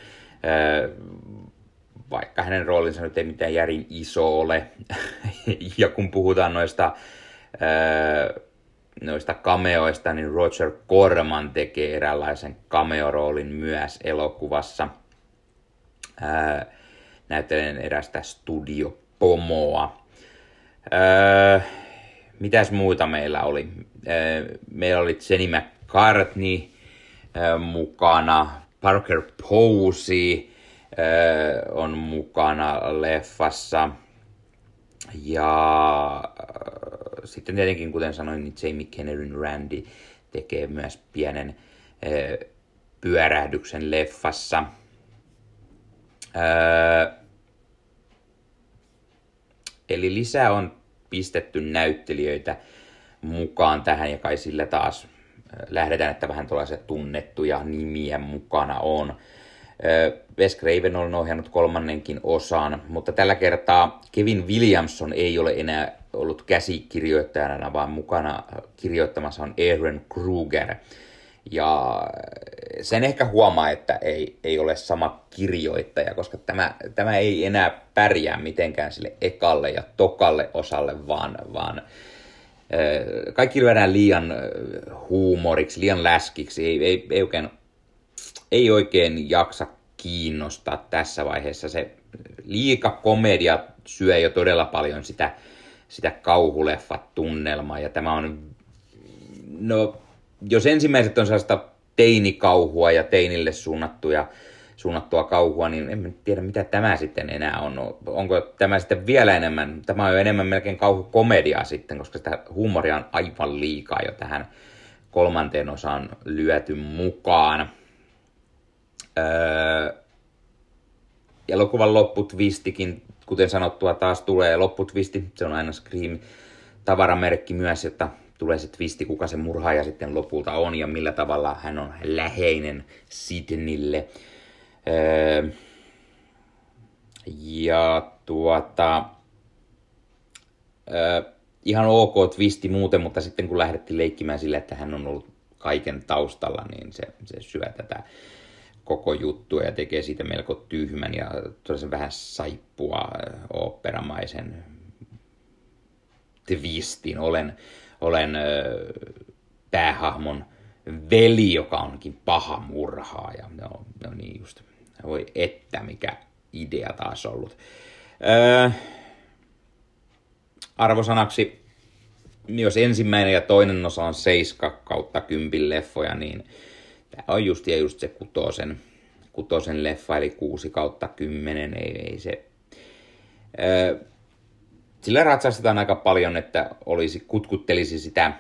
Vaikka hänen roolinsa nyt ei mitään järin iso ole. ja kun puhutaan noista, noista cameoista, niin Roger Corman tekee eräänlaisen cameo-roolin myös elokuvassa. Näyttelen erästä studiopomoa. Mitäs muuta meillä oli? Meillä oli Jenny McCartney mukana, Parker Posey on mukana leffassa. Ja sitten tietenkin, kuten sanoin, niin Jamie Kennedyn Randy tekee myös pienen pyörähdyksen leffassa. Eli lisää on pistetty näyttelijöitä mukaan tähän ja kai sillä taas lähdetään, että vähän tuollaisia tunnettuja nimiä mukana on. Wes Craven on ohjannut kolmannenkin osan, mutta tällä kertaa Kevin Williamson ei ole enää ollut käsikirjoittajana, vaan mukana kirjoittamassa on Aaron Kruger. Ja sen ehkä huomaa, että ei, ei ole sama kirjoittaja, koska tämä, tämä ei enää pärjää mitenkään sille ekalle ja tokalle osalle, vaan, vaan kaikki lyödään liian huumoriksi, liian läskiksi, ei, ei, ei, oikein, ei oikein jaksa kiinnostaa tässä vaiheessa. Se liika komedia syö jo todella paljon sitä, sitä kauhuleffat-tunnelmaa, ja tämä on, no jos ensimmäiset on sellaista teinikauhua ja teinille suunnattuja, suunnattua kauhua, niin en tiedä mitä tämä sitten enää on. Onko tämä sitten vielä enemmän, tämä on jo enemmän melkein kauhukomediaa sitten, koska sitä huumoria on aivan liikaa jo tähän kolmanteen osaan lyöty mukaan. Öö, elokuvan lopputvistikin, kuten sanottua, taas tulee lopputvisti. Se on aina Scream tavaramerkki myös, että tulee se twisti, kuka se murhaaja sitten lopulta on ja millä tavalla hän on läheinen Sidnille. Öö, ja tuota, öö, ihan ok twisti muuten, mutta sitten kun lähdettiin leikkimään sille, että hän on ollut kaiken taustalla, niin se, se syö tätä koko juttua ja tekee siitä melko tyhmän ja todella vähän saippua oopperamaisen twistin. Olen, olen päähahmon veli, joka onkin paha murhaaja. No, no niin just. Voi että, mikä idea taas ollut. Öö, arvosanaksi, jos ensimmäinen ja toinen osa on 7 kautta 10 leffoja, niin tämä on just ja just se kutosen, kutosen leffa, eli 6 kautta 10, ei, ei se... Öö, sillä ratsastetaan aika paljon, että olisi, kutkuttelisi sitä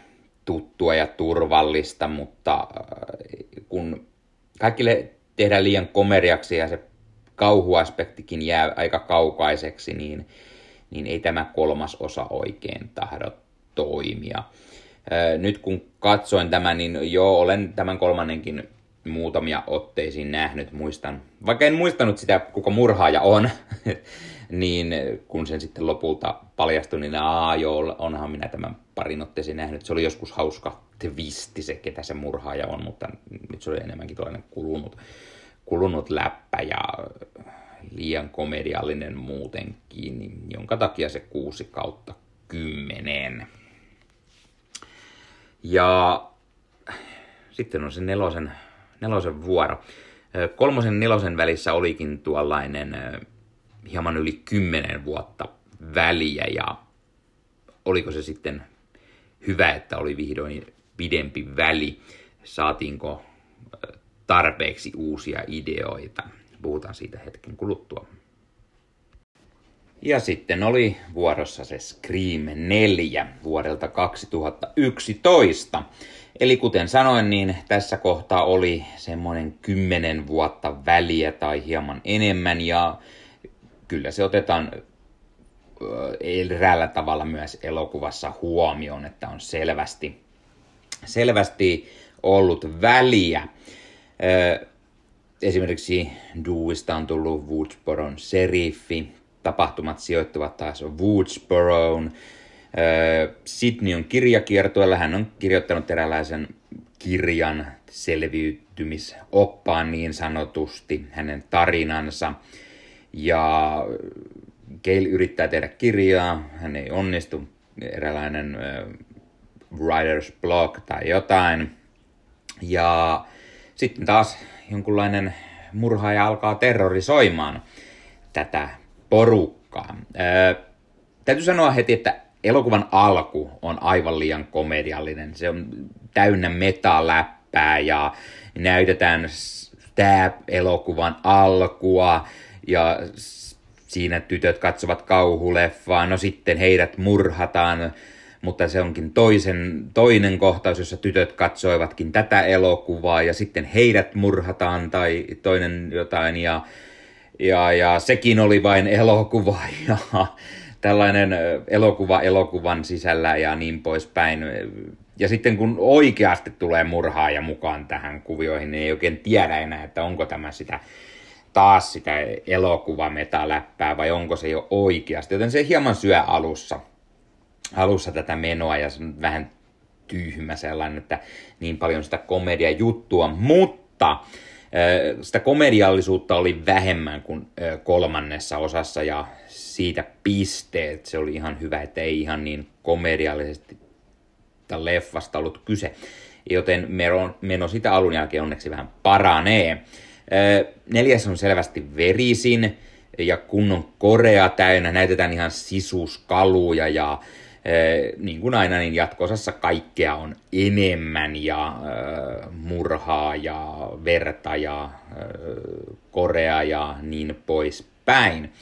tuttua ja turvallista, mutta kun kaikille tehdään liian komeriaksi ja se kauhuaspektikin jää aika kaukaiseksi, niin, niin ei tämä kolmas osa oikein tahdo toimia. Nyt kun katsoin tämän, niin joo, olen tämän kolmannenkin muutamia otteisiin nähnyt, muistan. Vaikka en muistanut sitä, kuka murhaaja on, niin kun sen sitten lopulta paljastui, niin aa joo, onhan minä tämän parin otteeseen nähnyt. Se oli joskus hauska twisti se, ketä se murhaaja on, mutta nyt se oli enemmänkin tällainen kulunut, kulunut läppä ja liian komediallinen muutenkin, jonka takia se kuusi kautta kymmenen. Ja sitten on se nelosen, nelosen vuoro. Kolmosen nelosen välissä olikin tuollainen hieman yli kymmenen vuotta väliä ja oliko se sitten hyvä, että oli vihdoin pidempi väli. Saatiinko tarpeeksi uusia ideoita? Puhutaan siitä hetken kuluttua. Ja sitten oli vuorossa se Scream 4 vuodelta 2011. Eli kuten sanoin, niin tässä kohtaa oli semmoinen kymmenen vuotta väliä tai hieman enemmän ja kyllä se otetaan eräällä tavalla myös elokuvassa huomioon, että on selvästi, selvästi ollut väliä. Esimerkiksi Dewista on tullut Woodsboron seriffi, tapahtumat sijoittuvat taas Woodsboroon. Sydney on kirjakiertoilla, hän on kirjoittanut eräänlaisen kirjan selviytymisoppaan niin sanotusti, hänen tarinansa. Ja Gail yrittää tehdä kirjaa, hän ei onnistu, eräänlainen äh, writer's block tai jotain. Ja sitten taas jonkunlainen murhaaja alkaa terrorisoimaan tätä porukkaa. Ää, täytyy sanoa heti, että elokuvan alku on aivan liian komediallinen. Se on täynnä metaläppää ja näytetään tämä elokuvan alkua ja siinä tytöt katsovat kauhuleffaa, no sitten heidät murhataan, mutta se onkin toisen, toinen kohtaus, jossa tytöt katsoivatkin tätä elokuvaa ja sitten heidät murhataan tai toinen jotain ja, ja, ja sekin oli vain elokuva ja tällainen elokuva elokuvan sisällä ja niin poispäin. Ja sitten kun oikeasti tulee murhaaja mukaan tähän kuvioihin, niin ei oikein tiedä enää, että onko tämä sitä taas sitä elokuvametäläppää vai onko se jo oikeasti. Joten se hieman syö alussa, alussa tätä menoa ja se on vähän tyhmä sellainen, että niin paljon sitä komedia juttua, mutta sitä komediallisuutta oli vähemmän kuin kolmannessa osassa ja siitä pisteet. Se oli ihan hyvä, että ei ihan niin komediallisesti leffasta ollut kyse. Joten meno, sitä alun jälkeen onneksi vähän paranee. Neljäs on selvästi verisin ja kunnon korea täynnä. Näytetään ihan sisuskaluja ja niin kuin aina, niin jatkosassa kaikkea on enemmän ja murhaa ja verta ja korea ja niin poispäin.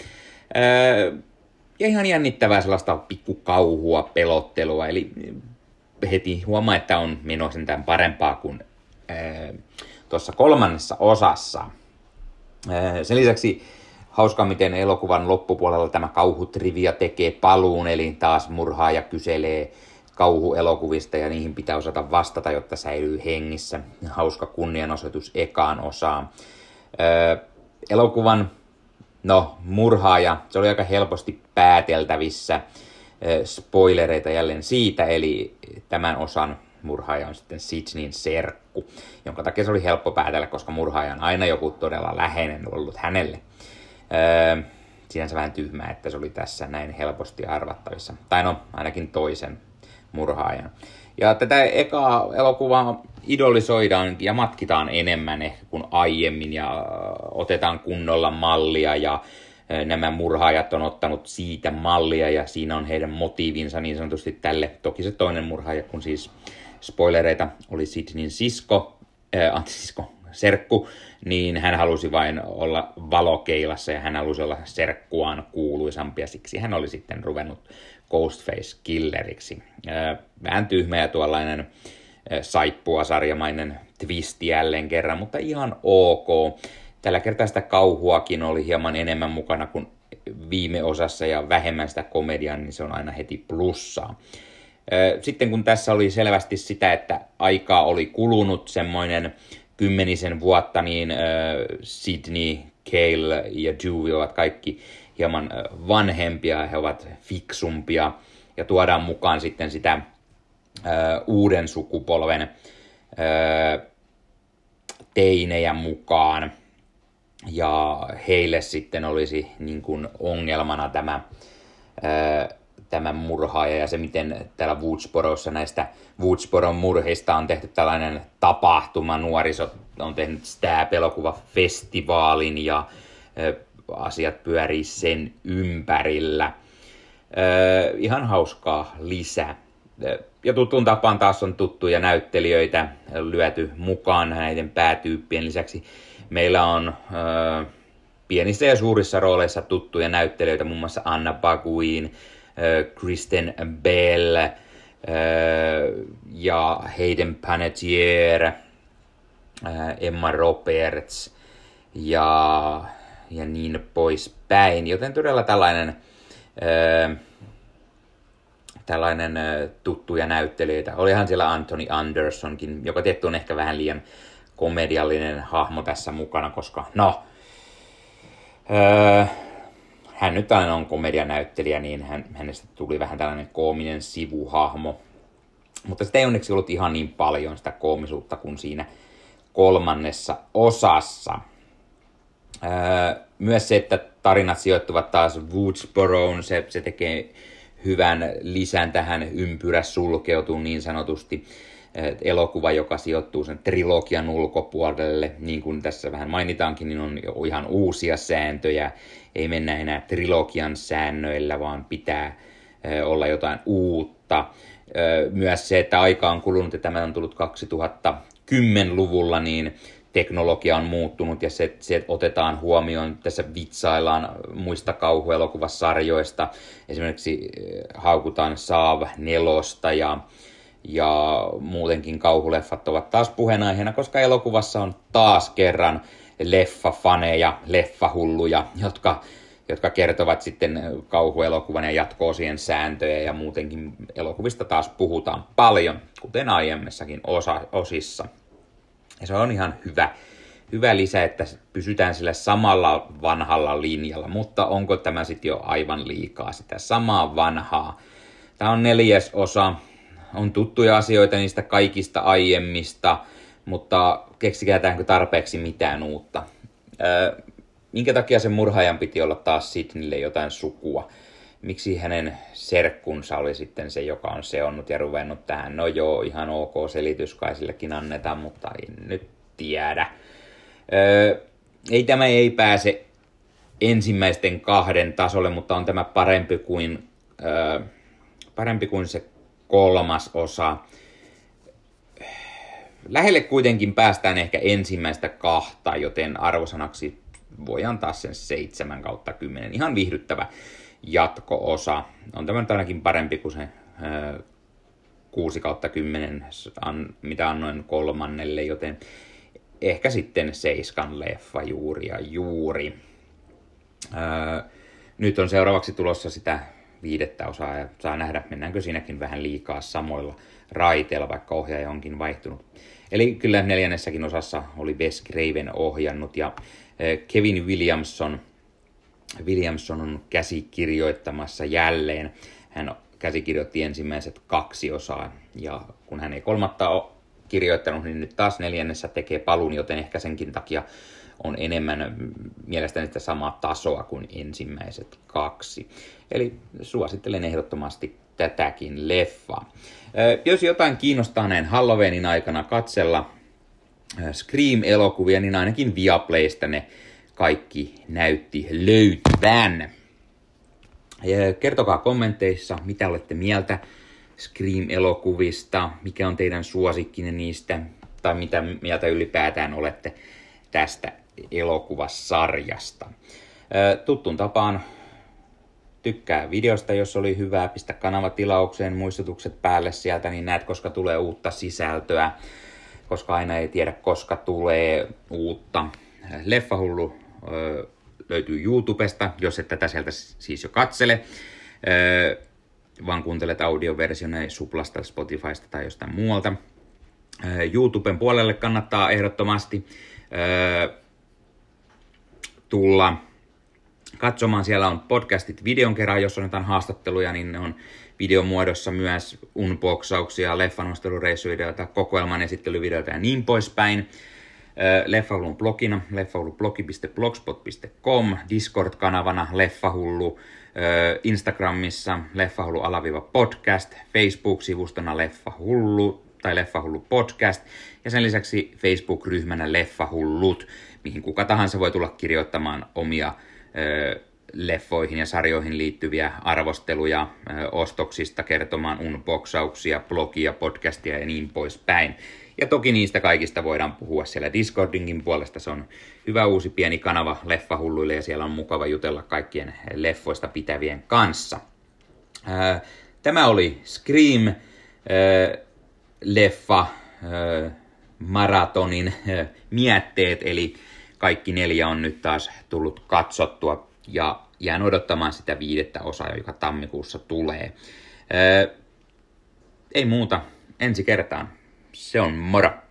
Ja ihan jännittävää sellaista pikkukauhua, pelottelua, eli heti huomaa, että on meno sentään parempaa kuin tuossa kolmannessa osassa. Sen lisäksi hauskaa, miten elokuvan loppupuolella tämä kauhutrivia tekee paluun, eli taas murhaa ja kyselee kauhuelokuvista ja niihin pitää osata vastata, jotta säilyy hengissä. Hauska kunnianosoitus ekaan osaan. elokuvan, no murhaaja, se oli aika helposti pääteltävissä. spoilereita jälleen siitä, eli tämän osan murhaaja on sitten Sidneyn serkku, jonka takia se oli helppo päätellä, koska murhaaja on aina joku todella läheinen ollut hänelle. Öö, sinänsä vähän tyhmää, että se oli tässä näin helposti arvattavissa. Tai no, ainakin toisen murhaajan. Ja tätä ekaa elokuvaa idolisoidaan ja matkitaan enemmän ehkä kuin aiemmin ja otetaan kunnolla mallia ja nämä murhaajat on ottanut siitä mallia ja siinä on heidän motiivinsa niin sanotusti tälle. Toki se toinen murhaaja, kun siis spoilereita oli Sidneyn sisko, äh, sisko, serkku, niin hän halusi vain olla valokeilassa ja hän halusi olla serkkuaan kuuluisampi ja siksi hän oli sitten ruvennut Ghostface Killeriksi. Vähän tyhmä ja tuollainen saippua sarjamainen twisti jälleen kerran, mutta ihan ok. Tällä kertaa sitä kauhuakin oli hieman enemmän mukana kuin viime osassa ja vähemmän sitä komediaa, niin se on aina heti plussaa. Sitten kun tässä oli selvästi sitä, että aikaa oli kulunut semmoinen kymmenisen vuotta, niin Sydney, Cale ja Dewey ovat kaikki hieman vanhempia, he ovat fiksumpia. Ja tuodaan mukaan sitten sitä uuden sukupolven teinejä mukaan – ja heille sitten olisi niin kuin ongelmana tämä, ää, tämä murhaaja ja se, miten täällä Woodsborossa näistä Woodsporon murhista on tehty tällainen tapahtuma. Nuoriso on tehnyt Stab-elokuva-festivaalin ja ää, asiat pyörii sen ympärillä. Ihan hauskaa lisää. Ja tuttuun tapaan taas on tuttuja näyttelijöitä lyöty mukaan näiden päätyyppien lisäksi Meillä on äh, pienissä ja suurissa rooleissa tuttuja näyttelijöitä, muun muassa Anna Baguin, Kristen Bell äh, ja Hayden Panettiere, äh, Emma Roberts ja, ja niin poispäin. Joten todella tällainen, äh, tällainen äh, tuttuja näyttelijöitä. Olihan siellä Anthony Andersonkin, joka tietty on ehkä vähän liian komediallinen hahmo tässä mukana, koska no, hän nyt aina on komedianäyttelijä, niin hän, hänestä tuli vähän tällainen koominen sivuhahmo. Mutta sitä ei onneksi ollut ihan niin paljon sitä koomisuutta kuin siinä kolmannessa osassa. Öö, myös se, että tarinat sijoittuvat taas Woodsboroon, se, se tekee hyvän lisän tähän ympyrä sulkeutuu niin sanotusti elokuva, joka sijoittuu sen trilogian ulkopuolelle, niin kuin tässä vähän mainitaankin, niin on ihan uusia sääntöjä. Ei mennä enää trilogian säännöillä, vaan pitää olla jotain uutta. Myös se, että aika on kulunut ja tämä on tullut 2010-luvulla, niin teknologia on muuttunut ja se, se otetaan huomioon. Tässä vitsaillaan muista kauhuelokuvasarjoista. Esimerkiksi haukutaan Saav nelosta ja ja muutenkin kauhuleffat ovat taas puheenaiheena, koska elokuvassa on taas kerran leffafaneja, leffahulluja, jotka, jotka kertovat sitten kauhuelokuvan ja jatko-osien sääntöjä ja muutenkin elokuvista taas puhutaan paljon, kuten aiemmissakin osa, osissa. Ja se on ihan hyvä, hyvä lisä, että pysytään sillä samalla vanhalla linjalla, mutta onko tämä sitten jo aivan liikaa sitä samaa vanhaa? Tämä on neljäs osa, on tuttuja asioita niistä kaikista aiemmista, mutta keksikäätäänkö tarpeeksi mitään uutta? Öö, minkä takia sen murhaajan piti olla taas Sidneylle jotain sukua? Miksi hänen serkkunsa oli sitten se, joka on seonnut ja ruvennut tähän? No joo, ihan ok selitys kai sillekin annetaan, mutta en nyt tiedä. Öö, ei tämä ei pääse ensimmäisten kahden tasolle, mutta on tämä parempi kuin, öö, parempi kuin se kolmas osa. Lähelle kuitenkin päästään ehkä ensimmäistä kahta, joten arvosanaksi voi antaa sen 7 kautta 10. Ihan viihdyttävä jatko-osa. On tämä nyt ainakin parempi kuin se 6 kautta 10, mitä annoin kolmannelle, joten ehkä sitten seiskan leffa juuri ja juuri. nyt on seuraavaksi tulossa sitä viidettä osaa ja saa nähdä, mennäänkö siinäkin vähän liikaa samoilla raiteilla, vaikka ohjaaja onkin vaihtunut. Eli kyllä neljännessäkin osassa oli Wes Craven ohjannut ja eh, Kevin Williamson, Williamson on käsikirjoittamassa jälleen. Hän käsikirjoitti ensimmäiset kaksi osaa ja kun hän ei kolmatta ole kirjoittanut, niin nyt taas neljännessä tekee palun, joten ehkä senkin takia on enemmän mielestäni sitä samaa tasoa kuin ensimmäiset kaksi. Eli suosittelen ehdottomasti tätäkin leffaa. Jos jotain kiinnostaa näin Halloweenin aikana katsella Scream-elokuvia, niin ainakin Viaplaysta ne kaikki näytti löytyvän. Kertokaa kommenteissa, mitä olette mieltä Scream-elokuvista, mikä on teidän suosikkinen niistä, tai mitä mieltä ylipäätään olette tästä elokuvasarjasta. Tuttuun tapaan tykkää videosta, jos oli hyvää, pistä kanava tilaukseen, muistutukset päälle sieltä, niin näet, koska tulee uutta sisältöä, koska aina ei tiedä, koska tulee uutta. Leffahullu löytyy YouTubesta, jos et tätä sieltä siis jo katsele, vaan kuuntelet audioversiona Suplasta, Spotifysta tai jostain muualta. YouTuben puolelle kannattaa ehdottomasti tulla katsomaan. Siellä on podcastit videon kerran, jos on jotain haastatteluja, niin ne on videomuodossa myös unboxauksia, leffanostelureissuvideoita, kokoelman esittelyvideoita ja niin poispäin. Leffahulun blogina, leffahulublogi.blogspot.com, Discord-kanavana Leffahullu, Instagramissa Leffahullu alaviiva podcast, Facebook-sivustona Leffahullu tai Leffahullu podcast ja sen lisäksi Facebook-ryhmänä Leffahullut, mihin kuka tahansa voi tulla kirjoittamaan omia leffoihin ja sarjoihin liittyviä arvosteluja ostoksista, kertomaan unboxauksia, blogia, podcastia ja niin poispäin. Ja toki niistä kaikista voidaan puhua siellä Discordinkin puolesta. Se on hyvä uusi pieni kanava leffahulluille ja siellä on mukava jutella kaikkien leffoista pitävien kanssa. Tämä oli Scream leffa maratonin mietteet, eli kaikki neljä on nyt taas tullut katsottua ja jään odottamaan sitä viidettä osaa, joka tammikuussa tulee. Ei muuta, ensi kertaan. Se on moro!